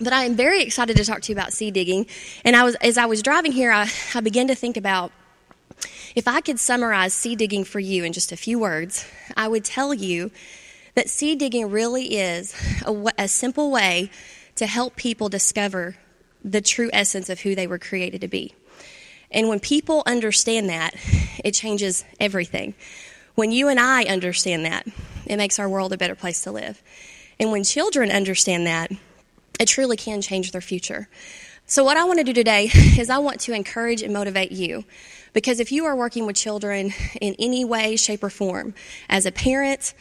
But I am very excited to talk to you about seed digging. And I was, as I was driving here, I, I began to think about if I could summarize seed digging for you in just a few words, I would tell you that seed digging really is a, a simple way to help people discover the true essence of who they were created to be. And when people understand that, it changes everything. When you and I understand that, it makes our world a better place to live. And when children understand that, it truly can change their future. So, what I want to do today is I want to encourage and motivate you. Because if you are working with children in any way, shape, or form, as a parent,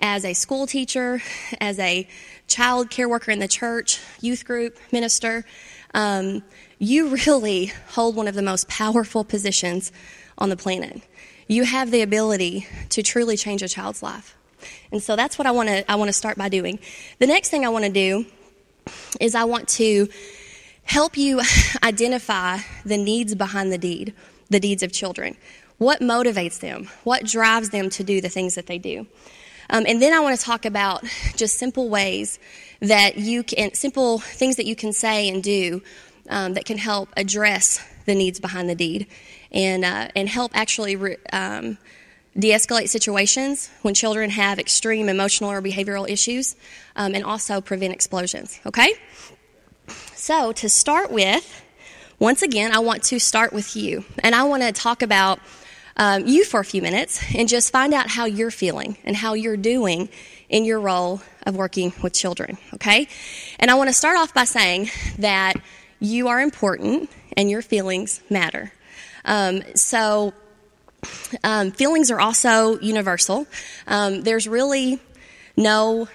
as a school teacher, as a child care worker in the church, youth group, minister, um, you really hold one of the most powerful positions on the planet. You have the ability to truly change a child's life. And so that's what I want to I want to start by doing. The next thing I want to do is I want to help you identify the needs behind the deed, the deeds of children. What motivates them? What drives them to do the things that they do? Um, and then I want to talk about just simple ways that you can, simple things that you can say and do um, that can help address the needs behind the deed and, uh, and help actually re, um, de escalate situations when children have extreme emotional or behavioral issues um, and also prevent explosions. Okay? So, to start with, once again, I want to start with you and I want to talk about um, you for a few minutes and just find out how you're feeling and how you're doing in your role of working with children, okay? And I want to start off by saying that you are important and your feelings matter. Um, so, um, feelings are also universal. Um, there's really no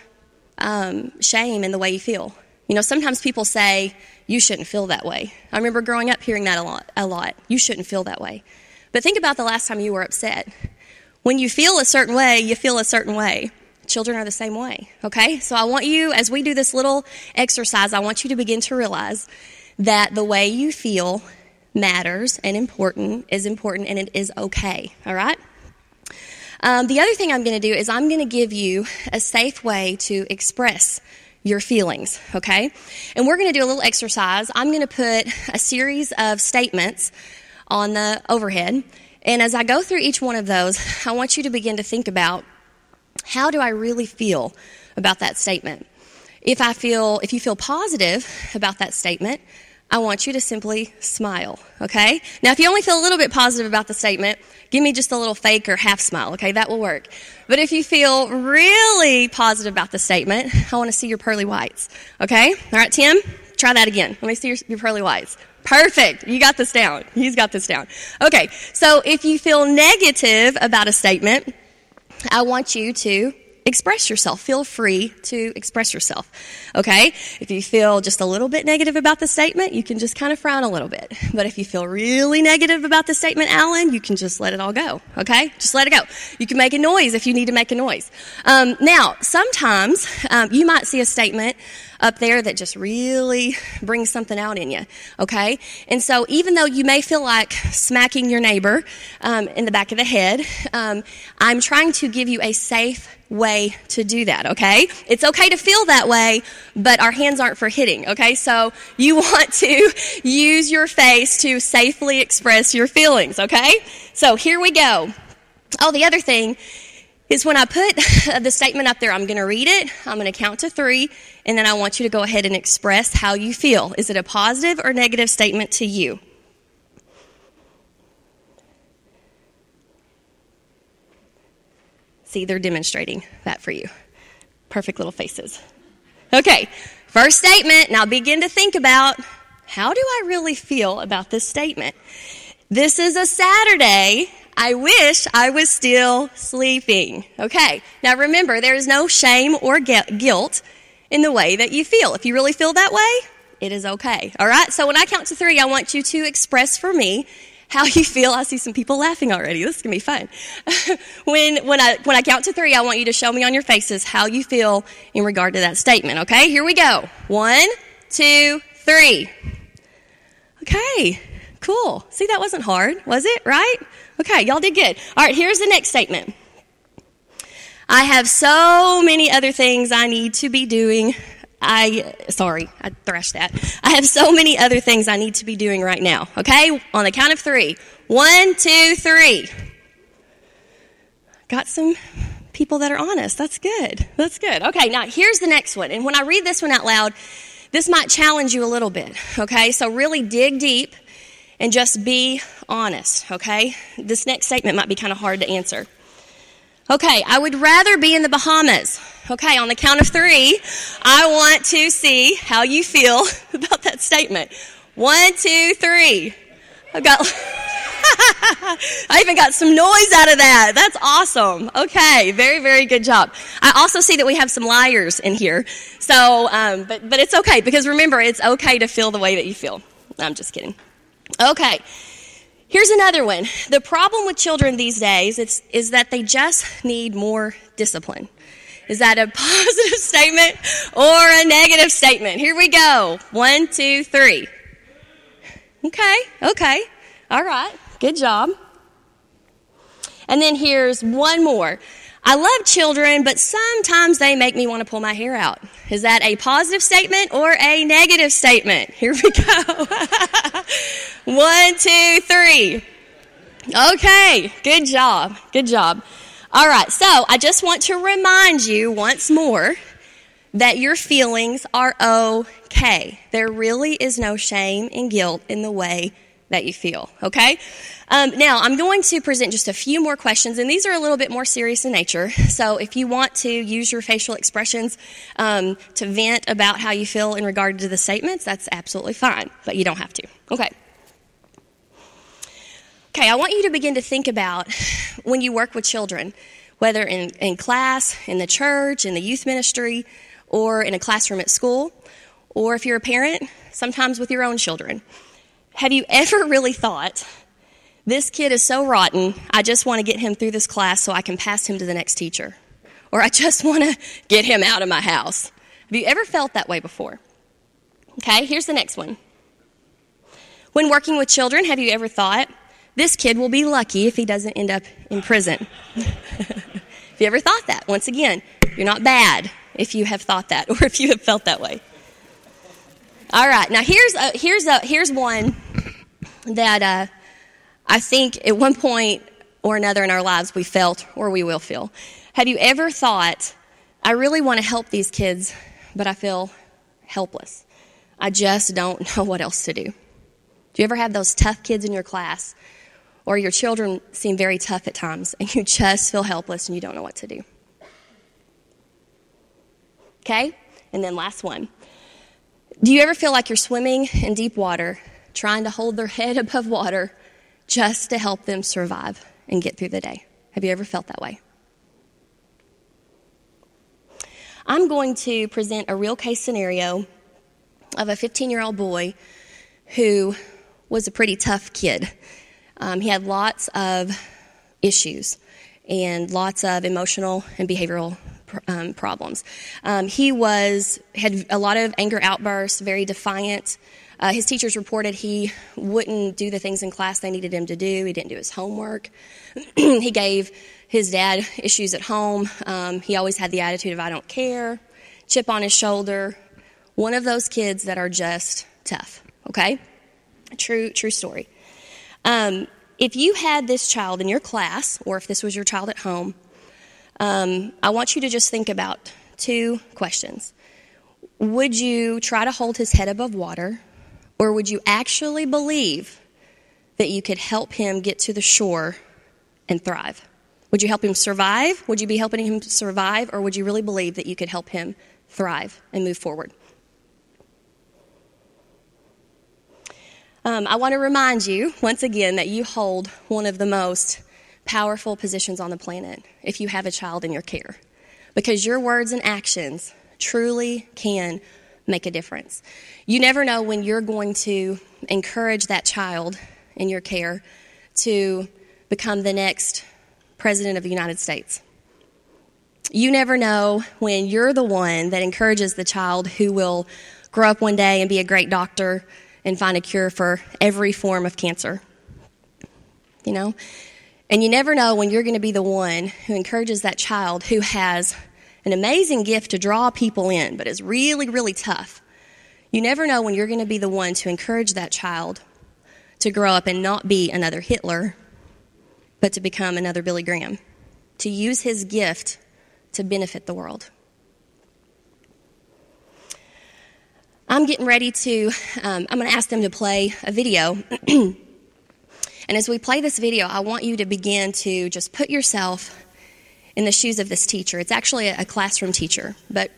um, shame in the way you feel. You know, sometimes people say, you shouldn't feel that way. I remember growing up hearing that a lot. A lot. You shouldn't feel that way. But think about the last time you were upset. When you feel a certain way, you feel a certain way. Children are the same way, okay? So I want you, as we do this little exercise, I want you to begin to realize that the way you feel matters and important is important and it is okay, all right? Um, the other thing I'm going to do is I'm going to give you a safe way to express your feelings, okay? And we're going to do a little exercise. I'm going to put a series of statements on the overhead. And as I go through each one of those, I want you to begin to think about how do I really feel about that statement? If I feel, if you feel positive about that statement, I want you to simply smile, okay? Now, if you only feel a little bit positive about the statement, give me just a little fake or half smile, okay? That will work. But if you feel really positive about the statement, I want to see your pearly whites, okay? All right, Tim, try that again. Let me see your, your pearly whites. Perfect. You got this down. He's got this down. Okay. So if you feel negative about a statement, I want you to express yourself. Feel free to express yourself. Okay? If you feel just a little bit negative about the statement, you can just kind of frown a little bit. But if you feel really negative about the statement, Alan, you can just let it all go. Okay? Just let it go. You can make a noise if you need to make a noise. Um, now, sometimes um, you might see a statement up there that just really brings something out in you. Okay? And so even though you may feel like smacking your neighbor um, in the back of the head, um, I'm trying to give you a safe way to do that, okay? It's okay to feel that way, but our hands aren't for hitting, okay? So you want to use your face to safely express your feelings, okay? So here we go. Oh, the other thing is when I put the statement up there, I'm going to read it, I'm going to count to three, and then I want you to go ahead and express how you feel. Is it a positive or negative statement to you? See, they're demonstrating that for you. Perfect little faces. Okay, first statement. Now begin to think about how do I really feel about this statement? This is a Saturday I wish I was still sleeping. Okay. Now remember, there is no shame or guilt in the way that you feel. If you really feel that way, it is okay. All right. So when I count to three, I want you to express for me how you feel. I see some people laughing already. This is gonna be fun. when when I when I count to three, I want you to show me on your faces how you feel in regard to that statement. Okay. Here we go. One, two, three. Okay. Cool. See, that wasn't hard, was it? Right? Okay, y'all did good. All right, here's the next statement. I have so many other things I need to be doing. I, sorry, I thrashed that. I have so many other things I need to be doing right now. Okay? On the count of three. One, two, three. Got some people that are honest. That's good. That's good. Okay, now here's the next one. And when I read this one out loud, this might challenge you a little bit. Okay? So really dig deep and just be honest. Okay? This next statement might be kind of hard to answer. Okay, I would rather be in the Bahamas. Okay, on the count of three, I want to see how you feel about that statement. One, two, three. I've got. I even got some noise out of that. That's awesome. Okay, very, very good job. I also see that we have some liars in here. So, um, but but it's okay because remember, it's okay to feel the way that you feel. I'm just kidding. Okay. Here's another one. The problem with children these days is, is that they just need more discipline. Is that a positive statement or a negative statement? Here we go. One, two, three. Okay, okay. All right. Good job. And then here's one more. I love children, but sometimes they make me want to pull my hair out. Is that a positive statement or a negative statement? Here we go. One, two, three. Okay, good job. Good job. All right, so I just want to remind you once more that your feelings are okay. There really is no shame and guilt in the way that you feel, okay? Um, now, I'm going to present just a few more questions, and these are a little bit more serious in nature. So, if you want to use your facial expressions um, to vent about how you feel in regard to the statements, that's absolutely fine, but you don't have to. Okay. Okay, I want you to begin to think about when you work with children, whether in, in class, in the church, in the youth ministry, or in a classroom at school, or if you're a parent, sometimes with your own children. Have you ever really thought, this kid is so rotten, I just want to get him through this class so I can pass him to the next teacher? Or I just want to get him out of my house? Have you ever felt that way before? Okay, here's the next one. When working with children, have you ever thought, this kid will be lucky if he doesn't end up in prison. have you ever thought that? Once again, you're not bad if you have thought that or if you have felt that way. All right, now here's a, here's a, here's one that uh, I think at one point or another in our lives we felt or we will feel. Have you ever thought, I really want to help these kids, but I feel helpless? I just don't know what else to do. Do you ever have those tough kids in your class or your children seem very tough at times and you just feel helpless and you don't know what to do. Okay? And then last one. Do you ever feel like you're swimming in deep water, trying to hold their head above water just to help them survive and get through the day? Have you ever felt that way? I'm going to present a real case scenario of a 15 year old boy who was a pretty tough kid. Um, he had lots of issues and lots of emotional and behavioral um, problems. Um, he was had a lot of anger outbursts, very defiant. Uh, his teachers reported he wouldn't do the things in class they needed him to do. He didn't do his homework. he gave his dad issues at home. Um, he always had the attitude of "I don't care," chip on his shoulder. One of those kids that are just tough. Okay, true true story. Um, if you had this child in your class, or if this was your child at home, um, I want you to just think about two questions. Would you try to hold his head above water, or would you actually believe that you could help him get to the shore and thrive? Would you help him survive? Would you be helping him survive, or would you really believe that you could help him thrive and move forward? Um, I want to remind you once again that you hold one of the most powerful positions on the planet if you have a child in your care, because your words and actions truly can make a difference. You never know when you're going to encourage that child in your care to become the next president of the United States. You never know when you're the one that encourages the child who will grow up one day and be a great doctor and find a cure for every form of cancer. You know? And you never know when you're going to be the one who encourages that child who has an amazing gift to draw people in, but it's really, really tough. You never know when you're going to be the one to encourage that child to grow up and not be another Hitler, but to become another Billy Graham, to use his gift to benefit the world. I'm getting ready to, um, I'm going to ask them to play a video. and as we play this video, I want you to begin to just put yourself in the shoes of this teacher. It's actually a classroom teacher, but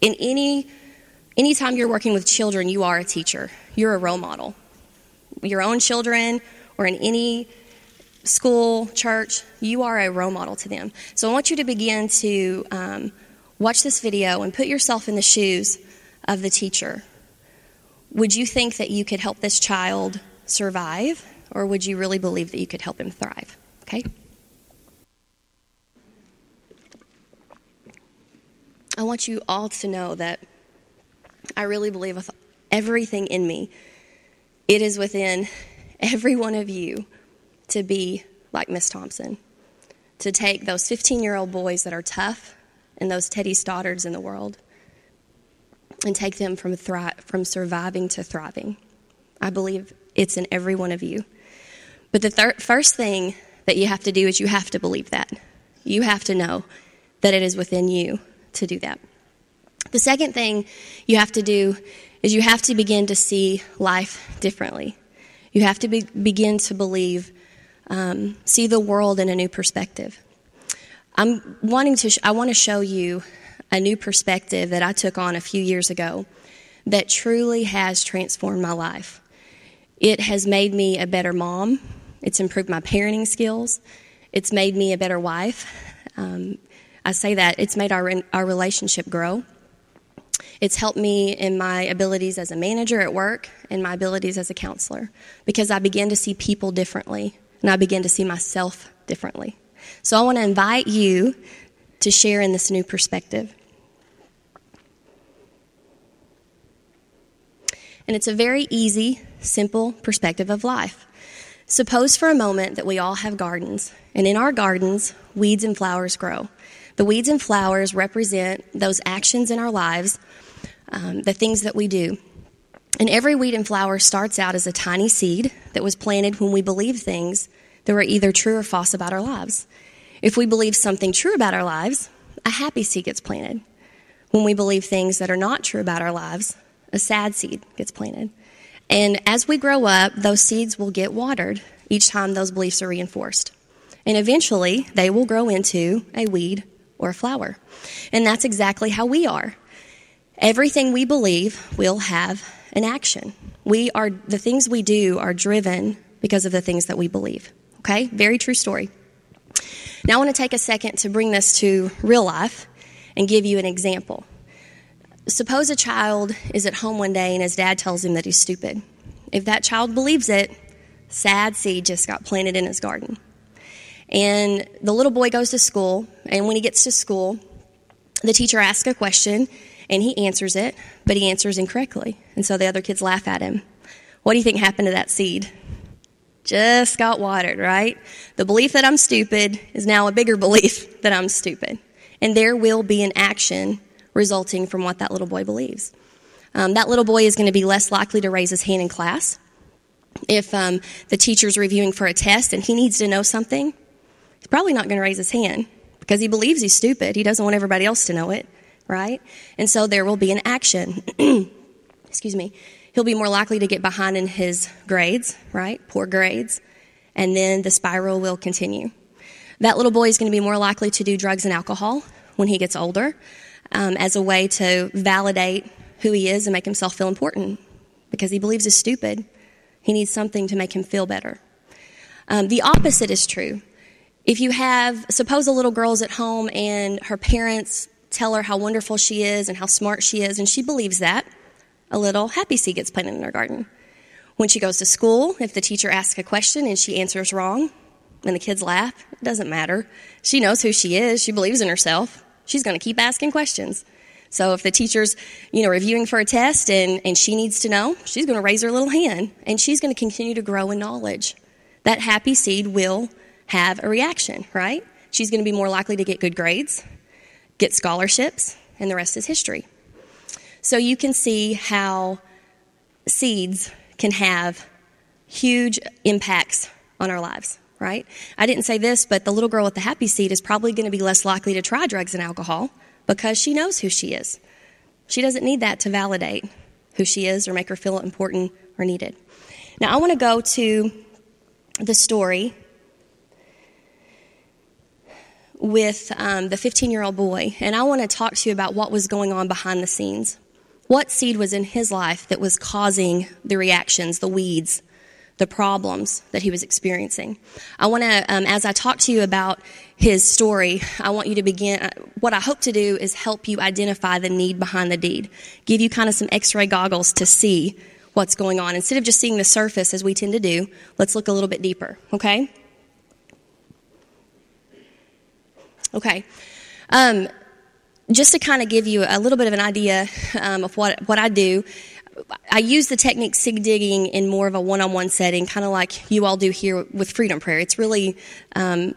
in any anytime you're working with children, you are a teacher. You're a role model. Your own children or in any school, church, you are a role model to them. So I want you to begin to um, watch this video and put yourself in the shoes of the teacher. Would you think that you could help this child survive, or would you really believe that you could help him thrive? Okay? I want you all to know that I really believe with everything in me, it is within every one of you to be like Miss Thompson, to take those 15 year old boys that are tough and those Teddy Stoddards in the world and take them from, thri- from surviving to thriving. I believe it's in every one of you. But the thir- first thing that you have to do is you have to believe that. You have to know that it is within you to do that. The second thing you have to do is you have to begin to see life differently. You have to be, begin to believe, um, see the world in a new perspective. I'm wanting to. Sh- I want to show you a new perspective that I took on a few years ago that truly has transformed my life. It has made me a better mom. It's improved my parenting skills. It's made me a better wife. Um, I say that it's made our our relationship grow. It's helped me in my abilities as a manager at work and my abilities as a counselor because I begin to see people differently and I begin to see myself differently. So I want to invite you to share in this new perspective. And it's a very easy, simple perspective of life. Suppose for a moment that we all have gardens, and in our gardens, weeds and flowers grow. The weeds and flowers represent those actions in our lives um, the things that we do. And every weed and flower starts out as a tiny seed that was planted when we believed things that were either true or false about our lives. If we believe something true about our lives, a happy seed gets planted. When we believe things that are not true about our lives, a sad seed gets planted. And as we grow up, those seeds will get watered each time those beliefs are reinforced. And eventually, they will grow into a weed or a flower. And that's exactly how we are. Everything we believe will have an action. We are the things we do are driven because of the things that we believe. Okay? Very true story. Now I want to take a second to bring this to real life and give you an example. Suppose a child is at home one day and his dad tells him that he's stupid. If that child believes it, sad seed just got planted in his garden. And the little boy goes to school, and when he gets to school, the teacher asks a question, and he answers it, but he answers incorrectly. And so the other kids laugh at him. What do you think happened to that seed? Just got watered, right? The belief that I'm stupid is now a bigger belief that I'm stupid. And there will be an action resulting from what that little boy believes. Um, that little boy is going to be less likely to raise his hand in class. If um, the teacher's reviewing for a test and he needs to know something, he's probably not going to raise his hand because he believes he's stupid. He doesn't want everybody else to know it right? And so there will be an action. Excuse me. He'll be more likely to get behind in his grades, right? Poor grades. And then the spiral will continue. That little boy is going to be more likely to do drugs and alcohol when he gets older um, as a way to validate who he is and make himself feel important because he believes he's stupid. He needs something to make him feel better. Um, the opposite is true. If you have, suppose a little girl's at home and her parents tell her how wonderful she is and how smart she is, and she believes that, a little happy seed gets planted in her garden. When she goes to school, if the teacher asks a question and she answers wrong, and the kids laugh, it doesn't matter. She knows who she is, she believes in herself. She's going to keep asking questions. So if the teacher's, you know, reviewing for a test and, and she needs to know, she's going to raise her little hand and she's going to continue to grow in knowledge. That happy seed will have a reaction, right? She's going to be more likely to get good grades get scholarships, and the rest is history. So you can see how seeds can have huge impacts on our lives, right? I didn't say this, but the little girl with the happy seed is probably going to be less likely to try drugs and alcohol because she knows who she is. She doesn't need that to validate who she is or make her feel important or needed. Now, I want to go to the story with um, the 15 year old boy, and I want to talk to you about what was going on behind the scenes. What seed was in his life that was causing the reactions, the weeds, the problems that he was experiencing? I want to, um, as I talk to you about his story, I want you to begin. Uh, what I hope to do is help you identify the need behind the deed, give you kind of some x ray goggles to see what's going on. Instead of just seeing the surface as we tend to do, let's look a little bit deeper, okay? Okay. Um, just to kind of give you a little bit of an idea um, of what, what I do, I use the technique seed digging in more of a one on one setting, kind of like you all do here with Freedom Prayer. It's really um,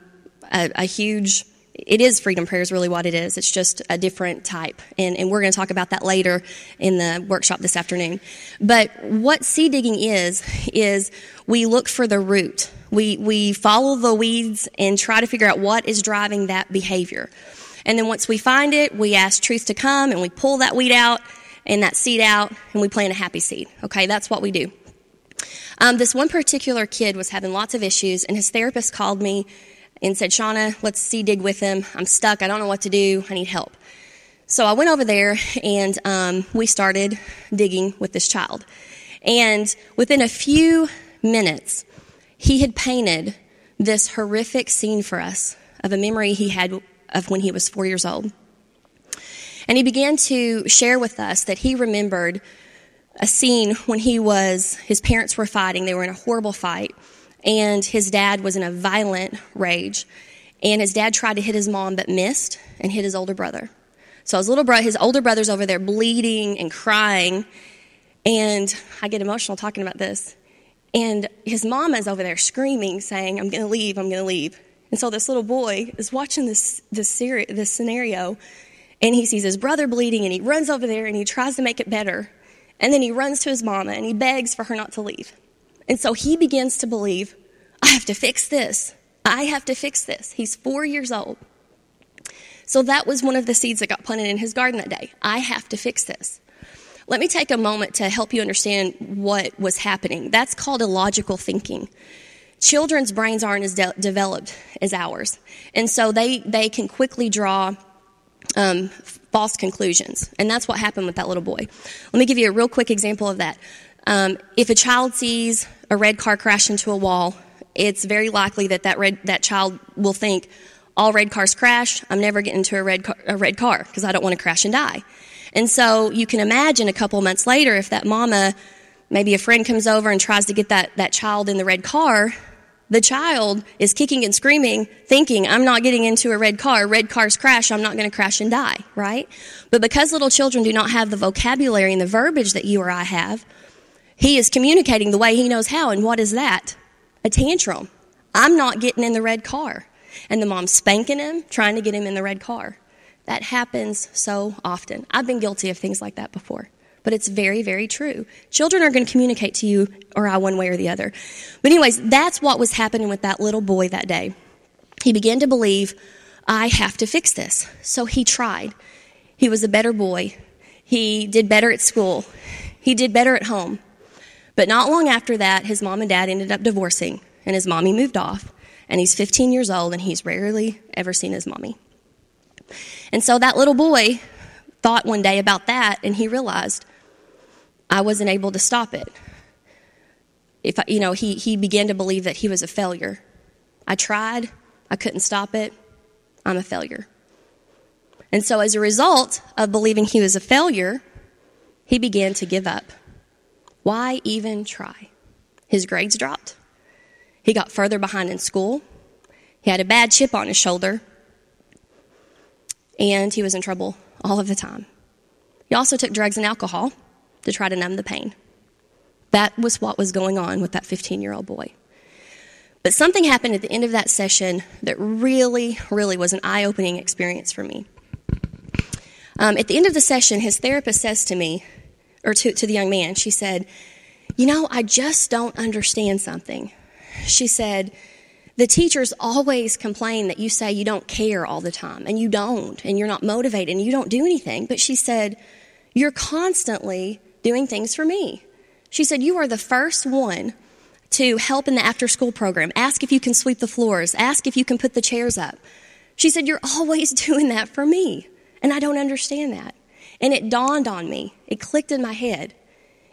a, a, huge, it is Freedom Prayer, is really what it is. It's just a different type. And, and we're going to talk about that later in the workshop this afternoon. But what seed digging is, is we look for the root we, we follow the weeds and try to figure out what is driving that behavior. And then once we find it, we ask truth to come and we pull that weed out and that seed out and we plant a happy seed. Okay, that's what we do. Um, this one particular kid was having lots of issues, and his therapist called me and said, Shawna, let's seed dig with him. I'm stuck. I don't know what to do. I need help. So I went over there and um, we started digging with this child. And within a few minutes, he had painted this horrific scene for us of a memory he had of when he was four years old. And he began to share with us that he remembered a scene when he was, his parents were fighting, they were in a horrible fight, and his dad was in a violent rage. And his dad tried to hit his mom but missed and hit his older brother. So his little brother, his older brother's over there bleeding and crying. And I get emotional talking about this. And his mom is over there screaming, saying, I'm going to leave, I'm going to leave. And so this little boy is watching this, this, seri- this scenario, and he sees his brother bleeding, and he runs over there and he tries to make it better. And then he runs to his mama and he begs for her not to leave. And so he begins to believe, I have to fix this. I have to fix this. He's four years old. So that was one of the seeds that got planted in his garden that day. I have to fix this. Let me take a moment to help you understand what was happening. That's called illogical thinking. Children's brains aren't as de- developed as ours, and so they, they can quickly draw um, false conclusions. And that's what happened with that little boy. Let me give you a real quick example of that. Um, if a child sees a red car crash into a wall, it's very likely that that, red, that child will think, all red cars crash. I'm never getting into a red car, a red car because I don't want to crash and die. And so you can imagine a couple months later if that mama, maybe a friend comes over and tries to get that, that child in the red car, the child is kicking and screaming, thinking, I'm not getting into a red car. Red cars crash. I'm not going to crash and die, right? But because little children do not have the vocabulary and the verbiage that you or I have, he is communicating the way he knows how. And what is that? A tantrum. I'm not getting in the red car. And the mom's spanking him, trying to get him in the red car. That happens so often. I've been guilty of things like that before, but it's very, very true. Children are going to communicate to you or I one way or the other. But, anyways, that's what was happening with that little boy that day. He began to believe, I have to fix this. So he tried. He was a better boy. He did better at school. He did better at home. But not long after that, his mom and dad ended up divorcing, and his mommy moved off. And he's 15 years old, and he's rarely ever seen his mommy. And so that little boy thought one day about that and he realized I wasn't able to stop it. If I, you know, he, he began to believe that he was a failure. I tried, I couldn't stop it, I'm a failure. And so, as a result of believing he was a failure, he began to give up. Why even try? His grades dropped. He got further behind in school. He had a bad chip on his shoulder and he was in trouble all of the time. He also took drugs and alcohol to try to numb the pain. That was what was going on with that 15 year old boy. But something happened at the end of that session that really, really was an eye opening experience for me. Um, at the end of the session, his therapist says to me, or to, to the young man, she said, You know, I just don't understand something. She said, The teachers always complain that you say you don't care all the time, and you don't, and you're not motivated, and you don't do anything. But she said, You're constantly doing things for me. She said, You are the first one to help in the after school program. Ask if you can sweep the floors. Ask if you can put the chairs up. She said, You're always doing that for me. And I don't understand that. And it dawned on me, it clicked in my head.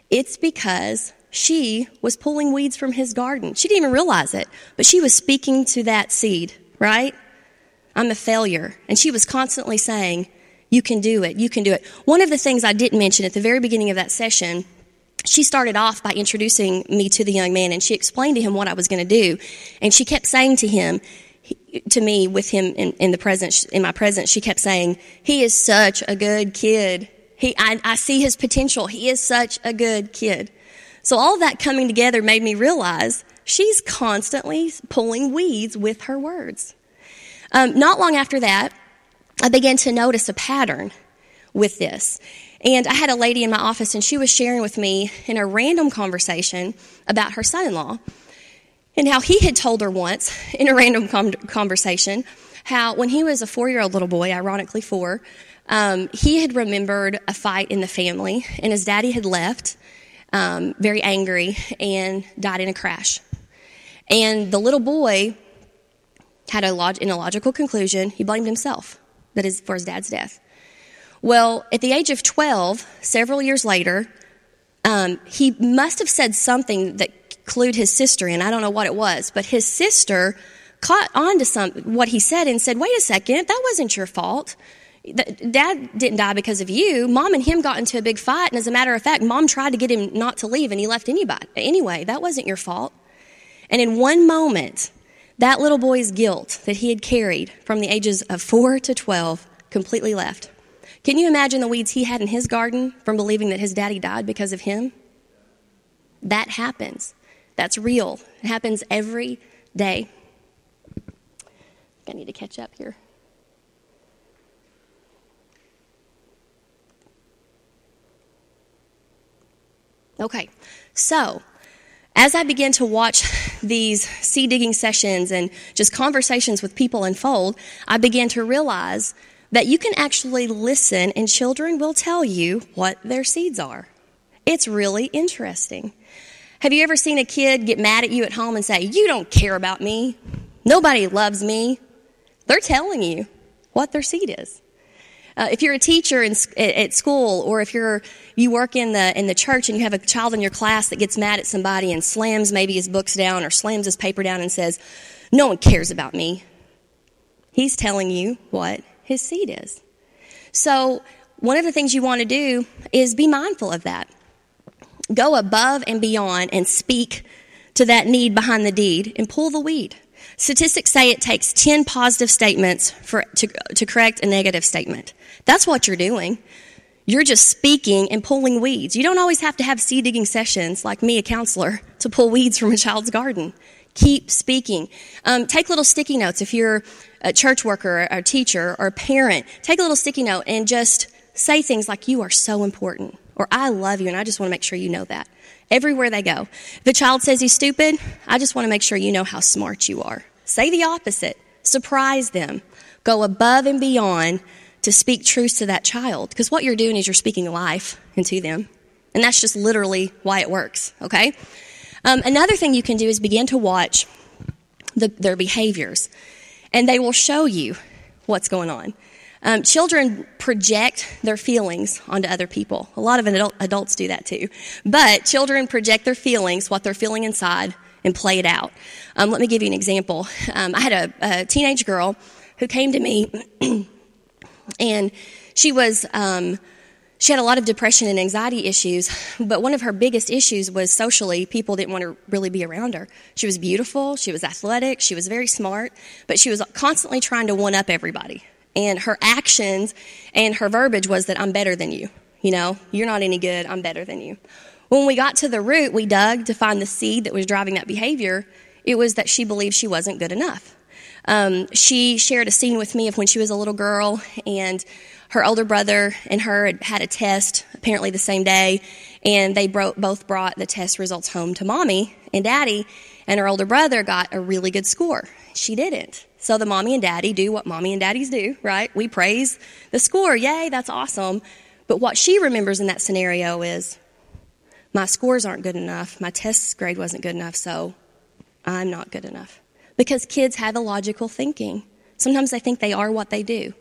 It's because she was pulling weeds from his garden. She didn't even realize it, but she was speaking to that seed, right? I'm a failure. And she was constantly saying, You can do it, you can do it. One of the things I didn't mention at the very beginning of that session, she started off by introducing me to the young man and she explained to him what I was going to do. And she kept saying to him, to me with him in, in the presence in my presence she kept saying he is such a good kid. He I, I see his potential. He is such a good kid. So all that coming together made me realize she's constantly pulling weeds with her words. Um, not long after that i began to notice a pattern with this. And i had a lady in my office and she was sharing with me in a random conversation about her son-in-law and how he had told her once in a random com- conversation how when he was a four year old little boy, ironically four, um, he had remembered a fight in the family, and his daddy had left, um, very angry, and died in a crash. And the little boy had a log- an illogical conclusion. He blamed himself that is for his dad's death. Well, at the age of 12, several years later, um, he must have said something that clued his sister in. I don't know what it was, but his sister caught on to some what he said and said, "Wait a second, that wasn't your fault. Dad didn't die because of you. Mom and him got into a big fight, and as a matter of fact, Mom tried to get him not to leave, and he left anybody anyway. That wasn't your fault." And in one moment, that little boy's guilt that he had carried from the ages of four to twelve completely left. Can you imagine the weeds he had in his garden from believing that his daddy died because of him? That happens. That's real. It happens every day. I need to catch up here. Okay, so as I begin to watch these seed digging sessions and just conversations with people unfold, I began to realize that you can actually listen and children will tell you what their seeds are. It's really interesting. Have you ever seen a kid get mad at you at home and say, You don't care about me? Nobody loves me. They're telling you what their seat is. Uh, if you're a teacher in, at school, or if you're you work in the in the church and you have a child in your class that gets mad at somebody and slams maybe his books down or slams his paper down and says, "No one cares about me," he's telling you what his seat is. So one of the things you want to do is be mindful of that go above and beyond and speak to that need behind the deed and pull the weed. Statistics say it takes 10 positive statements for, to, to correct a negative statement. That's what you're doing. You're just speaking and pulling weeds. You don't always have to have seed digging sessions like me, a counselor, to pull weeds from a child's garden. Keep speaking. Um, take little sticky notes if you're a church worker, or a teacher, or a parent. Take a little sticky note and just say things like, You are so important or I love you and I just want to make sure you know that. Everywhere they go. If a child says he's stupid, I just want to make sure you know how smart you are. Say the opposite. Surprise them. Go above and beyond to speak truth to that child. Because what you're doing is you're speaking life into them. And that's just literally why it works, okay? Um, another thing you can do is begin to watch the, their behaviors, and they will show you what's going on. Um, children project their feelings onto other people. A lot of adult, adults do that too. But children project their feelings, what they're feeling inside, and play it out. Um, let me give you an example. Um, I had a, a, teenage girl who came to me, and she was. Um, she had a lot of depression and anxiety issues, but one of her biggest issues was socially, people didn't want to really be around her. She was beautiful, she was athletic, she was very smart, but she was constantly trying to one up everybody and her actions and her verbiage was that I'm better than you. You know, you're not any good, I'm better than you. When we got to the root, we dug to find the seed that was driving that behavior. It was that she believed she wasn't good enough. Um, she shared a scene with me of when she was a little girl, and her older brother and her had had a test apparently the same day, and they bro- both brought the test results home to mommy and daddy, and her older brother got a really good score. She didn't. So the mommy and daddy do what mommy and daddies do, right? We praise the score. Yay, that's awesome. But what she remembers in that scenario is my scores aren't good enough, my test grade wasn't good enough, so I'm not good enough. Because kids have illogical thinking. Sometimes they think they are what they do.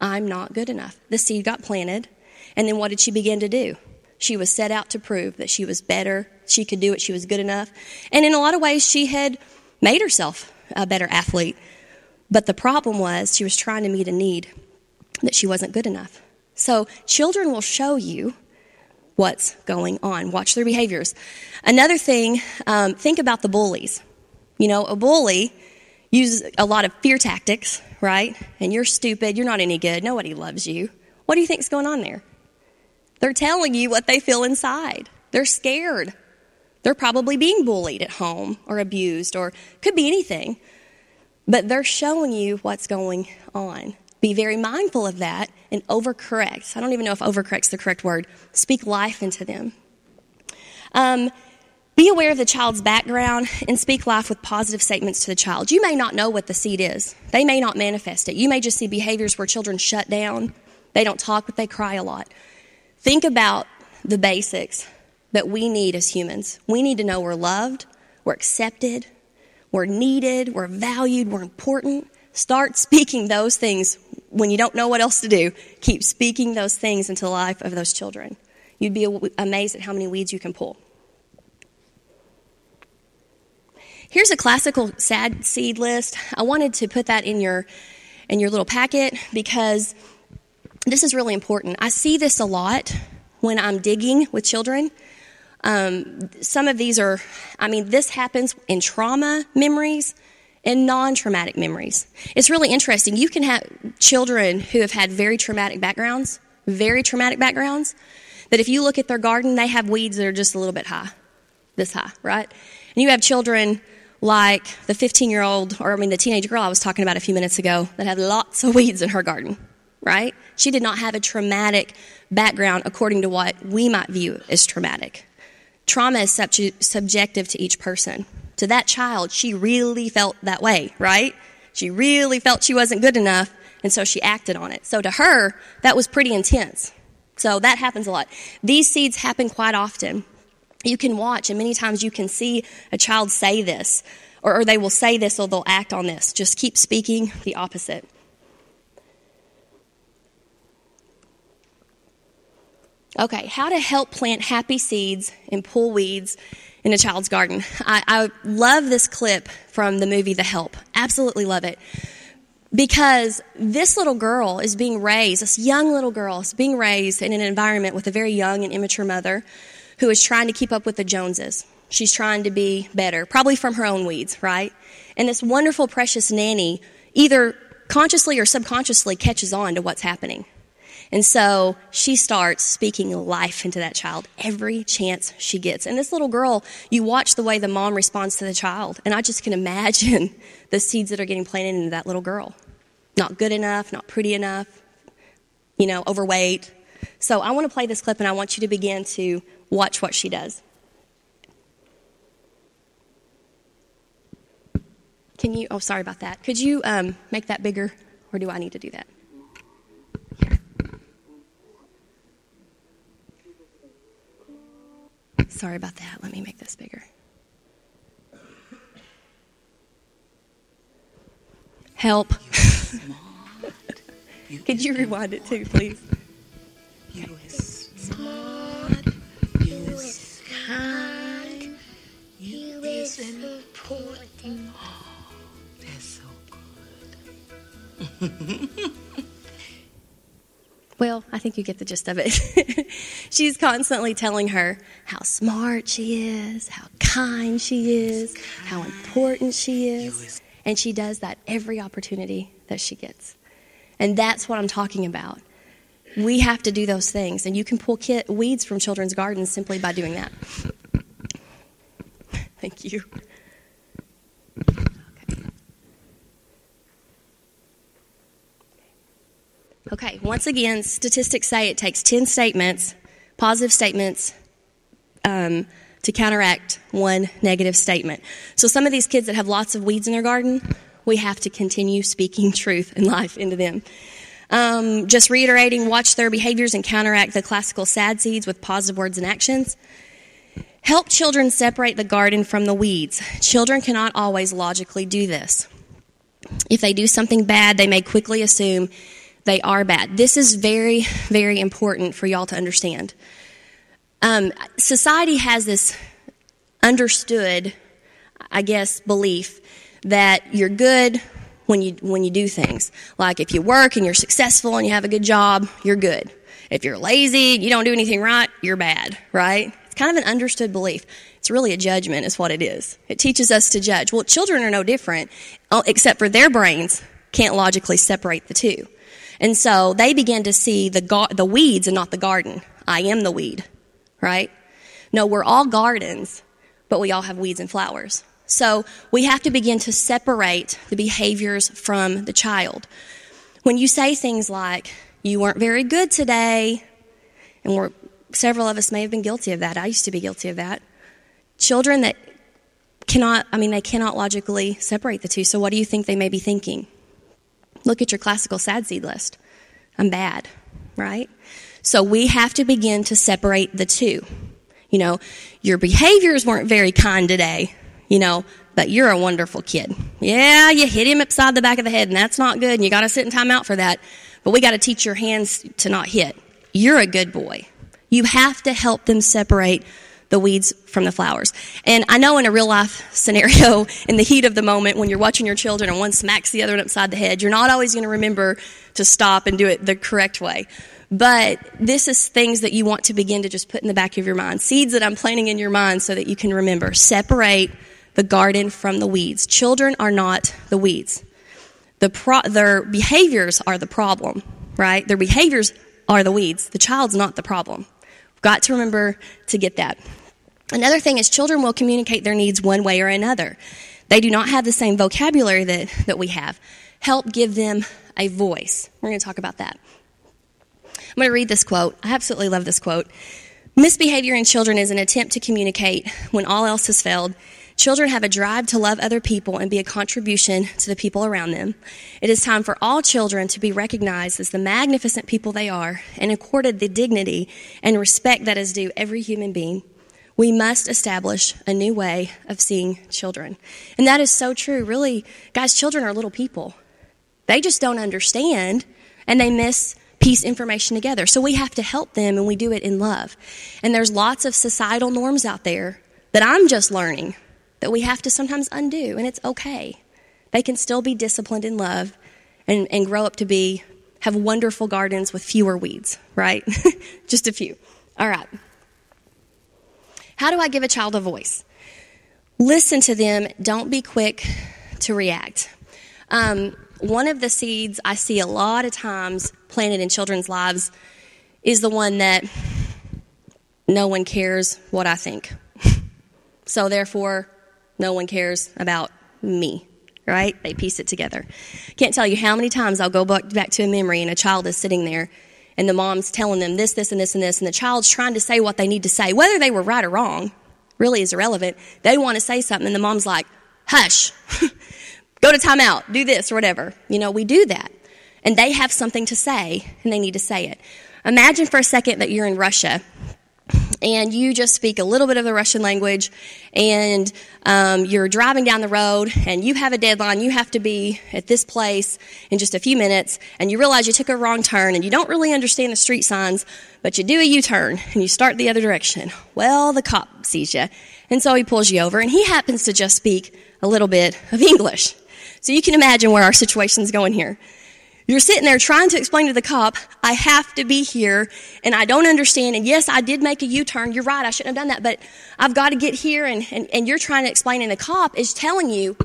I'm not good enough. The seed got planted, and then what did she begin to do? She was set out to prove that she was better, she could do it, she was good enough. And in a lot of ways, she had made herself a better athlete. But the problem was she was trying to meet a need that she wasn't good enough. So children will show you what's going on. Watch their behaviors. Another thing, um, think about the bullies. You know, a bully uses a lot of fear tactics, right? And you're stupid, you're not any good, nobody loves you. What do you think's going on there? They're telling you what they feel inside. They're scared. They're probably being bullied at home or abused or could be anything. But they're showing you what's going on. Be very mindful of that and overcorrect. I don't even know if overcorrect's the correct word. Speak life into them. Um, be aware of the child's background and speak life with positive statements to the child. You may not know what the seed is. They may not manifest it. You may just see behaviors where children shut down. They don't talk, but they cry a lot. Think about the basics that we need as humans. We need to know we're loved, we're accepted, we're needed, we're valued, we're important. Start speaking those things when you don't know what else to do. Keep speaking those things into the life of those children. You'd be amazed at how many weeds you can pull. Here's a classical sad seed list. I wanted to put that in your in your little packet because this is really important. I see this a lot when I'm digging with children. Um, some of these are, I mean, this happens in trauma memories and non traumatic memories. It's really interesting. You can have children who have had very traumatic backgrounds, very traumatic backgrounds, that if you look at their garden, they have weeds that are just a little bit high, this high, right? And you have children like the 15 year old, or I mean, the teenage girl I was talking about a few minutes ago that had lots of weeds in her garden, right? She did not have a traumatic background according to what we might view as traumatic. Trauma is sub- subjective to each person. To that child, she really felt that way, right? She really felt she wasn't good enough, and so she acted on it. So to her, that was pretty intense. So that happens a lot. These seeds happen quite often. You can watch, and many times you can see a child say this, or, or they will say this, or they'll act on this. Just keep speaking the opposite. Okay, how to help plant happy seeds and pull weeds in a child's garden. I, I, love this clip from the movie The Help. Absolutely love it. Because this little girl is being raised, this young little girl is being raised in an environment with a very young and immature mother who is trying to keep up with the Joneses. She's trying to be better, probably from her own weeds, right? And this wonderful, precious nanny either consciously or subconsciously catches on to what's happening. And so she starts speaking life into that child every chance she gets. And this little girl, you watch the way the mom responds to the child, and I just can imagine the seeds that are getting planted into that little girl. Not good enough, not pretty enough, you know, overweight. So I want to play this clip, and I want you to begin to watch what she does. Can you, oh, sorry about that. Could you um, make that bigger, or do I need to do that? Sorry about that. Let me make this bigger. Help. Could you rewind it too, please? You is smart. You is kind. You is important. Oh, that's so good. Well, I think you get the gist of it. She's constantly telling her how smart she is, how kind she is, how important she is. And she does that every opportunity that she gets. And that's what I'm talking about. We have to do those things. And you can pull weeds from children's gardens simply by doing that. Thank you. Okay, once again, statistics say it takes 10 statements, positive statements, um, to counteract one negative statement. So, some of these kids that have lots of weeds in their garden, we have to continue speaking truth and life into them. Um, just reiterating, watch their behaviors and counteract the classical sad seeds with positive words and actions. Help children separate the garden from the weeds. Children cannot always logically do this. If they do something bad, they may quickly assume they are bad. This is very, very important for y'all to understand. Um, society has this understood, I guess, belief that you're good when you when you do things. Like if you work and you're successful and you have a good job, you're good. If you're lazy, you don't do anything right, you're bad, right? It's kind of an understood belief. It's really a judgment is what it is. It teaches us to judge. Well, children are no different, uh, except for their brains can't logically separate the two. And so they begin to see the the weeds and not the garden. I am the weed, right? No, we're all gardens, but we all have weeds and flowers. So we have to begin to separate the behaviors from the child. When you say things like, you weren't very good today, and we're, several of us may have been guilty of that. I used to be guilty of that. Children that cannot, I mean, they cannot logically separate the two. So what do you think they may be thinking? Look at your classical sad seed list. I'm bad, right? So we have to begin to separate the two. You know, your behaviors weren't very kind today you know, but you're a wonderful kid. Yeah, you hit him upside the back of the head, and that's not good, and you got to sit in timeout for that. But we got to teach your hands to not hit. You're a good boy. You have to help them separate the weeds from the flowers. And I know in a real life scenario, in the heat of the moment, when you're watching your children and one smacks the other one upside the head, you're not always going to remember to stop and do it the correct way. But this is things that you want to begin to just put in the back of your mind. Seeds that I'm planting in your mind so that you can remember. Separate the garden from the weeds. Children are not the weeds. The pro- their behaviors are the problem, right? Their behaviors are the weeds. The child's not the problem. Got to remember to get that. Another thing is children will communicate their needs one way or another. They do not have the same vocabulary that, that we have. Help give them a voice. We're going to talk about that. I'm going to read this quote. I absolutely love this quote. Misbehavior in children is an attempt to communicate when all else has failed Children have a drive to love other people and be a contribution to the people around them. It is time for all children to be recognized as the magnificent people they are and accorded the dignity and respect that is due every human being. We must establish a new way of seeing children. And that is so true. Really, guys, children are little people. They just don't understand and they miss piece information together. So we have to help them and we do it in love. And there's lots of societal norms out there that I'm just learning that we have to sometimes undo, and it's okay. They can still be disciplined in love and, and grow up to be, have wonderful gardens with fewer weeds, right? Just a few. All right. How do I give a child a voice? Listen to them, don't be quick to react. Um, one of the seeds I see a lot of times planted in children's lives is the one that no one cares what I think. so therefore, no one cares about me, right? They piece it together. Can't tell you how many times I'll go back to a memory and a child is sitting there and the mom's telling them this, this, and this, and this, and the child's trying to say what they need to say. Whether they were right or wrong really is irrelevant. They want to say something and the mom's like, hush, go to timeout, do this or whatever. You know, we do that. And they have something to say and they need to say it. Imagine for a second that you're in Russia and you just speak a little bit of the Russian language, and um, you're driving down the road, and you have a deadline. You have to be at this place in just a few minutes, and you realize you took a wrong turn, and you don't really understand the street signs, but you do a U turn, and you start the other direction. Well, the cop sees you, and so he pulls you over, and he happens to just speak a little bit of English. So you can imagine where our situation's going here. You're sitting there trying to explain to the cop, I have to be here and I don't understand. And yes, I did make a U turn. You're right. I shouldn't have done that, but I've got to get here. And, and, and you're trying to explain and the cop is telling you,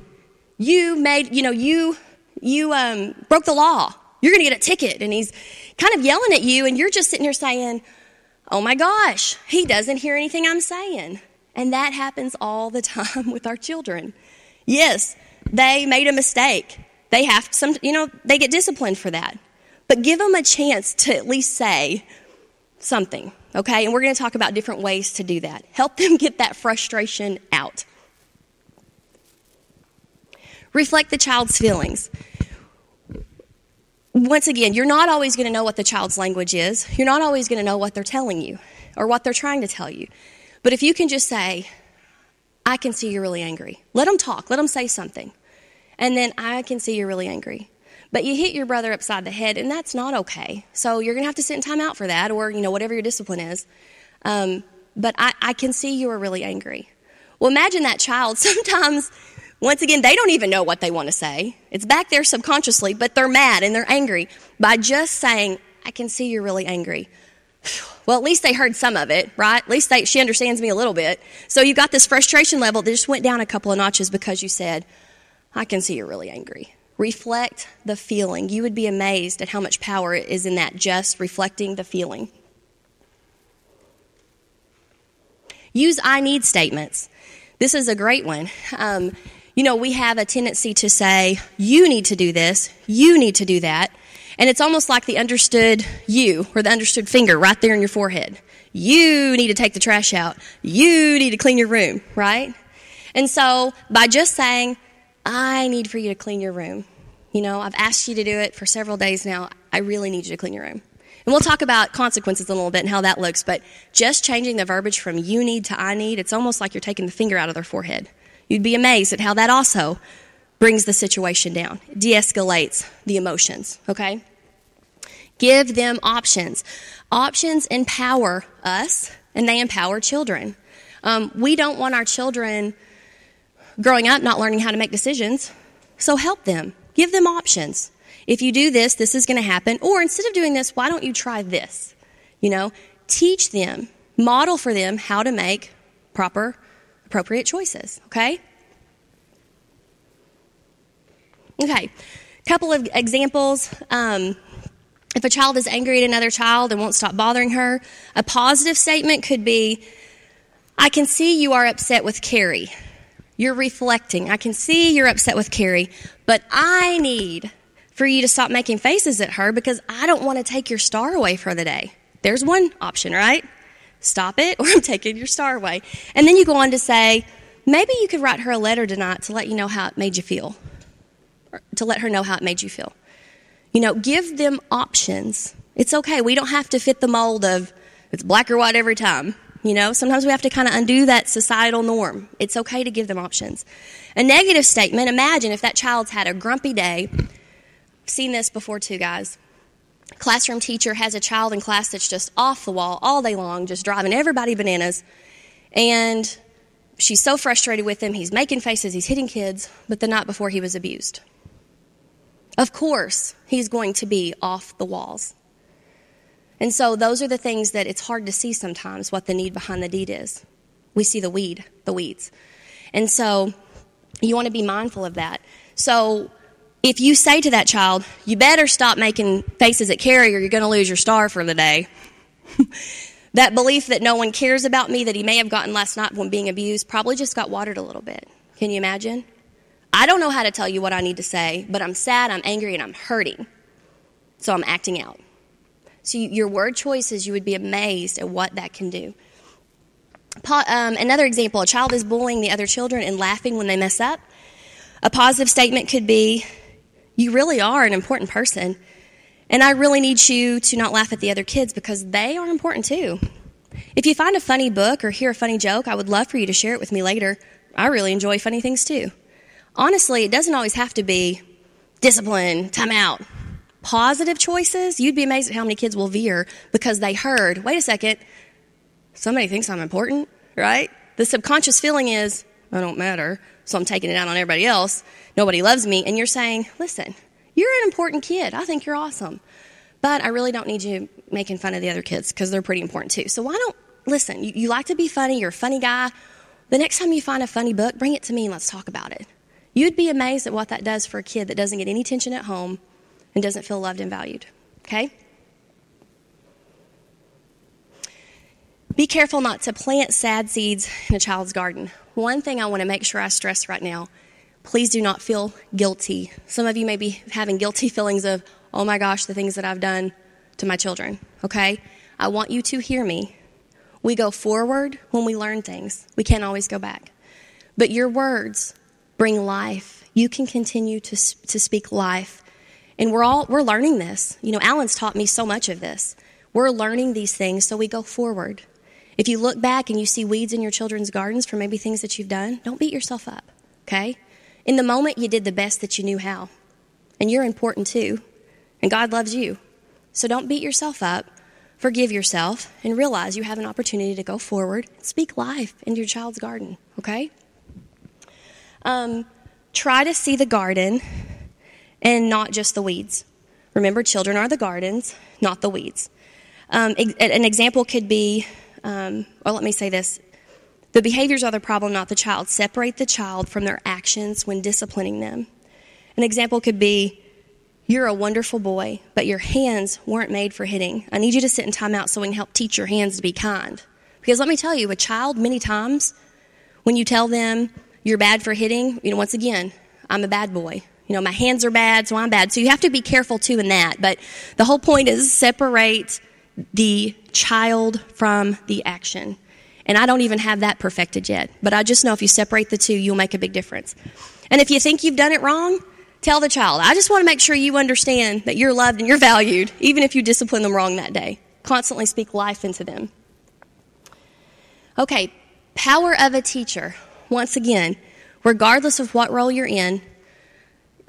you made, you know, you, you, um, broke the law. You're going to get a ticket. And he's kind of yelling at you and you're just sitting here saying, Oh my gosh, he doesn't hear anything I'm saying. And that happens all the time with our children. Yes, they made a mistake. They have some, you know, they get disciplined for that. but give them a chance to at least say something, okay? And we're going to talk about different ways to do that. Help them get that frustration out. Reflect the child's feelings. Once again, you're not always going to know what the child's language is. You're not always going to know what they're telling you or what they're trying to tell you. But if you can just say, I can see you're really angry. Let them talk. Let them say something. And then I can see you're really angry. But you hit your brother upside the head, and that's not okay. So you're going to have to sit in time out for that, or, you know, whatever your discipline is. Um, but I, I can see you are really angry. Well, imagine that child. Sometimes, once again, they don't even know what they want to say. It's back there subconsciously, but they're mad and they're angry by just saying, I can see you're really angry. Well, at least they heard some of it, right? At least they, she understands me a little bit. So you got this frustration level that just went down a couple of notches because you said, I can see you're really angry. Reflect the feeling. You would be amazed at how much power is in that, just reflecting the feeling. Use I need statements. This is a great one. Um, you know, we have a tendency to say, you need to do this, you need to do that. And it's almost like the understood you or the understood finger right there in your forehead. You need to take the trash out. You need to clean your room, right? And so by just saying, I need for you to clean your room, you know, I've asked you to do it for several days now. I really need you to clean your room. And we'll talk about consequences a little bit and how that looks, but just changing the verbiage from you need to I need, it's almost like you're taking the finger out of their forehead. You'd be amazed at how that also brings the situation down, de escalates the emotions, okay? Give them options. Options empower us and they empower children. Um, we don't want our children growing up not learning how to make decisions, so help them. Give them options. If you do this, this is going to happen. Or instead of doing this, why don't you try this? You know, teach them, model for them how to make proper, appropriate choices, okay? Okay, couple of examples. Um, if a child is angry at another child and won't stop bothering her, a positive statement could be, I can see you are upset with Carrie. You're reflecting. I can see you're upset with Carrie, but I need for you to stop making faces at her because I don't want to take your star away for the day. There's one option, right? Stop it or I'm taking your star away. And then you go on to say, maybe you could write her a letter tonight to let you know how it made you feel, to let her know how it made you feel. You know, give them options. It's okay. We don't have to fit the mold of it's black or white every time. You know, sometimes we have to kind of undo that societal norm. It's okay to give them options. A negative statement imagine if that child's had a grumpy day. Seen this before too, guys. Classroom teacher has a child in class that's just off the wall all day long, just driving everybody bananas. And she's so frustrated with him. He's making faces, he's hitting kids, but the night before he was abused. Of course, he's going to be off the walls. And so, those are the things that it's hard to see sometimes what the need behind the deed is. We see the weed, the weeds. And so, you want to be mindful of that. So, if you say to that child, you better stop making faces at Carrie or you're going to lose your star for the day, that belief that no one cares about me that he may have gotten last night when being abused probably just got watered a little bit. Can you imagine? I don't know how to tell you what I need to say, but I'm sad, I'm angry, and I'm hurting. So I'm acting out. So you, your word choices, you would be amazed at what that can do. Um, another example a child is bullying the other children and laughing when they mess up. A positive statement could be, You really are an important person, and I really need you to not laugh at the other kids because they are important too. If you find a funny book or hear a funny joke, I would love for you to share it with me later. I really enjoy funny things too honestly, it doesn't always have to be discipline, time out. Positive choices, you'd be amazed at how many kids will veer because they heard, wait a second, somebody thinks I'm important, right? The subconscious feeling is, I don't matter, so I'm taking it out on everybody else. Nobody loves me. And you're saying, listen, you're an important kid. I think you're awesome. But I really don't need you making fun of the other kids because they're pretty important too. So why don't, listen, you, you like to be funny, you're a funny guy. The next time you find a funny book, bring it to me and let's talk about it. You'd be amazed at what that does for a kid that doesn't get any attention at home and doesn't feel loved and valued. Okay? Be careful not to plant sad seeds in a child's garden. One thing I want to make sure I stress right now please do not feel guilty. Some of you may be having guilty feelings of, oh my gosh, the things that I've done to my children, okay? I want you to hear me. We go forward when we learn things, we can't always go back. But your words bring life. You can continue to, to speak life. And we're all, we're learning this. You know, Alan's taught me so much of this. We're learning these things so we go forward. If you look back and you see weeds in your children's gardens for maybe things that you've done, don't beat yourself up, okay? In the moment, you did the best that you knew how. And you're important too. And God loves you. So don't beat yourself up. Forgive yourself and realize you have an opportunity to go forward. Speak life into your child's garden, okay? Um, try to see the garden and not just the weeds. Remember, children are the gardens, not the weeds. Um, an example could be, um, or let me say this the behaviors are the problem, not the child. Separate the child from their actions when disciplining them. An example could be, You're a wonderful boy, but your hands weren't made for hitting. I need you to sit in timeout so we can help teach your hands to be kind. Because let me tell you, a child, many times, when you tell them you're bad for hitting, you know, once again, I'm a bad boy. You know, my hands are bad, so I'm bad. So you have to be careful too in that. But the whole point is separate the child from the action. And I don't even have that perfected yet. But I just know if you separate the two, you'll make a big difference. And if you think you've done it wrong, tell the child. I just want to make sure you understand that you're loved and you're valued, even if you discipline them wrong that day. Constantly speak life into them. Okay, power of a teacher. Once again, regardless of what role you're in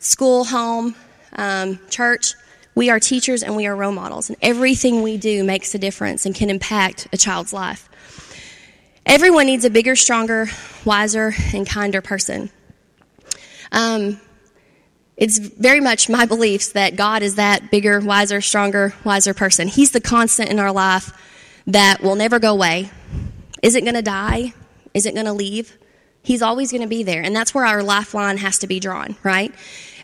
school, home, um, church we are teachers and we are role models. And everything we do makes a difference and can impact a child's life. Everyone needs a bigger, stronger, wiser, and kinder person. Um, it's very much my beliefs that God is that bigger, wiser, stronger, wiser person. He's the constant in our life that will never go away, isn't going to die, isn't going to leave. He's always going to be there. And that's where our lifeline has to be drawn, right?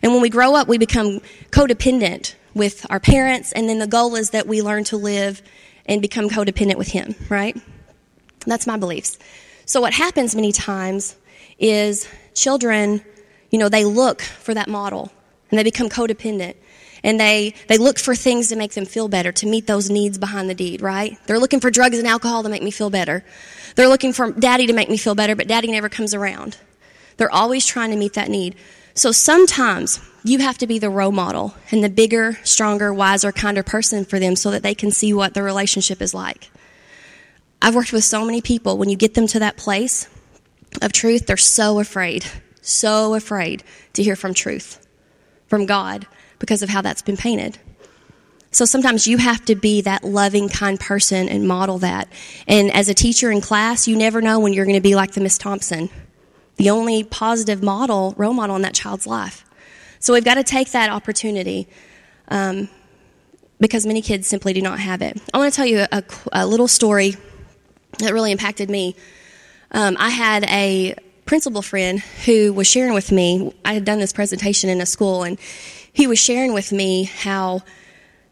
And when we grow up, we become codependent with our parents, and then the goal is that we learn to live and become codependent with Him, right? That's my beliefs. So, what happens many times is children, you know, they look for that model and they become codependent and they, they look for things to make them feel better, to meet those needs behind the deed, right? They're looking for drugs and alcohol to make me feel better. They're looking for daddy to make me feel better, but daddy never comes around. They're always trying to meet that need. So sometimes you have to be the role model and the bigger, stronger, wiser, kinder person for them so that they can see what the relationship is like. I've worked with so many people, when you get them to that place of truth, they're so afraid, so afraid to hear from truth, from God, because of how that's been painted. So sometimes you have to be that loving, kind person and model that. And as a teacher in class, you never know when you're going to be like the Miss Thompson, the only positive model, role model in that child's life. So we've got to take that opportunity um, because many kids simply do not have it. I want to tell you a, a little story that really impacted me. Um, I had a principal friend who was sharing with me, I had done this presentation in a school, and he was sharing with me how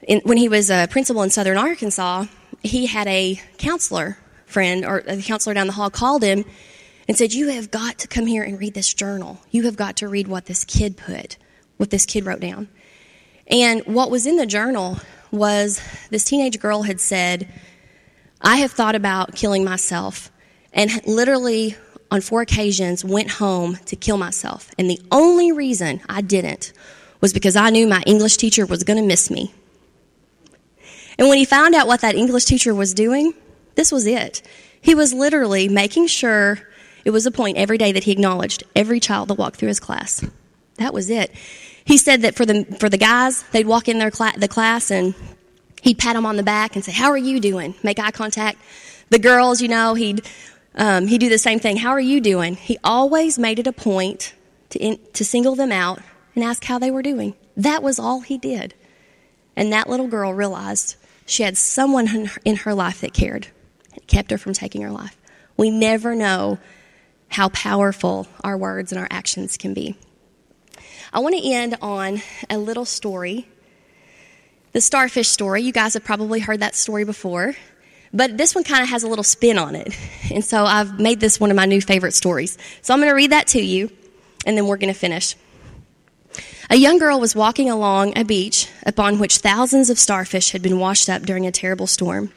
in, when he was a principal in southern Arkansas, he had a counselor friend or a counselor down the hall called him and said, You have got to come here and read this journal. You have got to read what this kid put what this kid wrote down. And what was in the journal was this teenage girl had said, I have thought about killing myself, and literally on four occasions went home to kill myself. And the only reason I didn't was because I knew my English teacher was going to miss me. And when he found out what that English teacher was doing, this was it. He was literally making sure it was a point every day that he acknowledged every child that walked through his class. That was it. He said that for the, for the guys, they'd walk in their the class and he'd pat them on the back and say, How are you doing? Make eye contact. The girls, you know, he'd, um, he'd do the same thing. How are you doing? He always made it a point to, in, to single them out and ask how they were doing. That was all he did. And that little girl realized she had someone in her life that cared and kept her from taking her life. We never know how powerful our words and our actions can be. I want to end on a little story. The starfish story. You guys have probably heard that story before, but this one kind of has a little spin on it. And so I've made this one of my new favorite stories. So I'm going to read that to you, and then we're going to finish. A young girl was walking along a beach upon which thousands of starfish had been washed up during a terrible storm.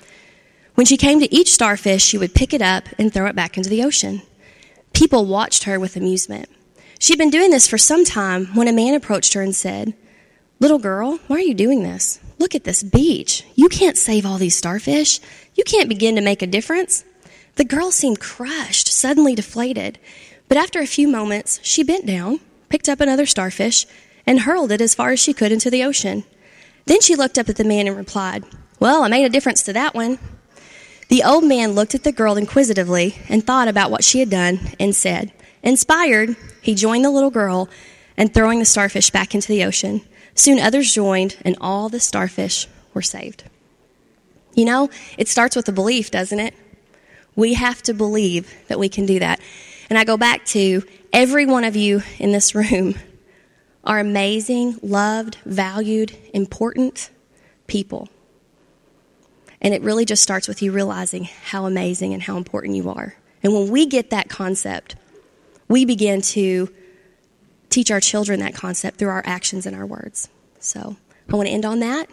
When she came to each starfish, she would pick it up and throw it back into the ocean. People watched her with amusement. She'd been doing this for some time when a man approached her and said, Little girl, why are you doing this? Look at this beach. You can't save all these starfish. You can't begin to make a difference. The girl seemed crushed, suddenly deflated. But after a few moments, she bent down, picked up another starfish, and hurled it as far as she could into the ocean. Then she looked up at the man and replied, Well, I made a difference to that one. The old man looked at the girl inquisitively and thought about what she had done and said, Inspired, he joined the little girl and throwing the starfish back into the ocean. Soon others joined, and all the starfish were saved. You know, it starts with a belief, doesn't it? We have to believe that we can do that. And I go back to every one of you in this room are amazing, loved, valued, important people. And it really just starts with you realizing how amazing and how important you are. And when we get that concept, we begin to teach our children that concept through our actions and our words. So I want to end on that.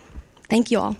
Thank you all.